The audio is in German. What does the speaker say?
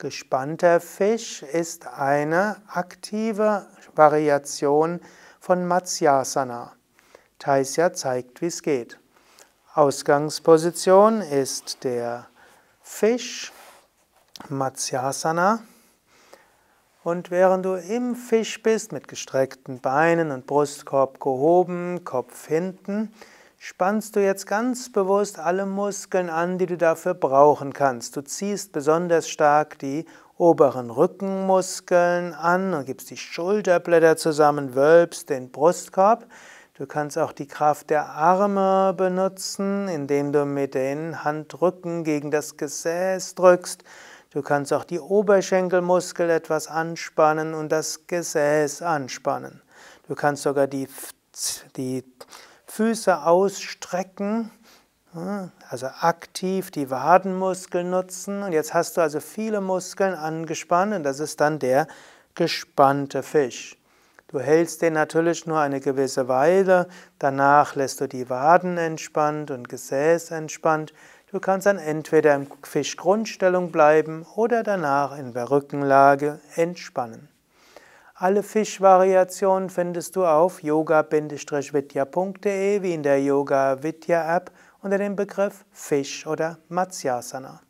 Gespannter Fisch ist eine aktive Variation von Matsyasana. Taisya zeigt, wie es geht. Ausgangsposition ist der Fisch, Matsyasana. Und während du im Fisch bist, mit gestreckten Beinen und Brustkorb gehoben, Kopf hinten, spannst du jetzt ganz bewusst alle Muskeln an, die du dafür brauchen kannst. Du ziehst besonders stark die oberen Rückenmuskeln an und gibst die Schulterblätter zusammen, wölbst den Brustkorb. Du kannst auch die Kraft der Arme benutzen, indem du mit den Handrücken gegen das Gesäß drückst. Du kannst auch die Oberschenkelmuskel etwas anspannen und das Gesäß anspannen. Du kannst sogar die, die Füße ausstrecken, also aktiv die Wadenmuskeln nutzen. Und jetzt hast du also viele Muskeln angespannt und das ist dann der gespannte Fisch. Du hältst den natürlich nur eine gewisse Weile, danach lässt du die Waden entspannt und Gesäß entspannt. Du kannst dann entweder in Fischgrundstellung bleiben oder danach in der Rückenlage entspannen. Alle Fischvariationen findest du auf yoga-vidya.de wie in der Yoga Vidya App unter dem Begriff Fisch oder Matsyasana.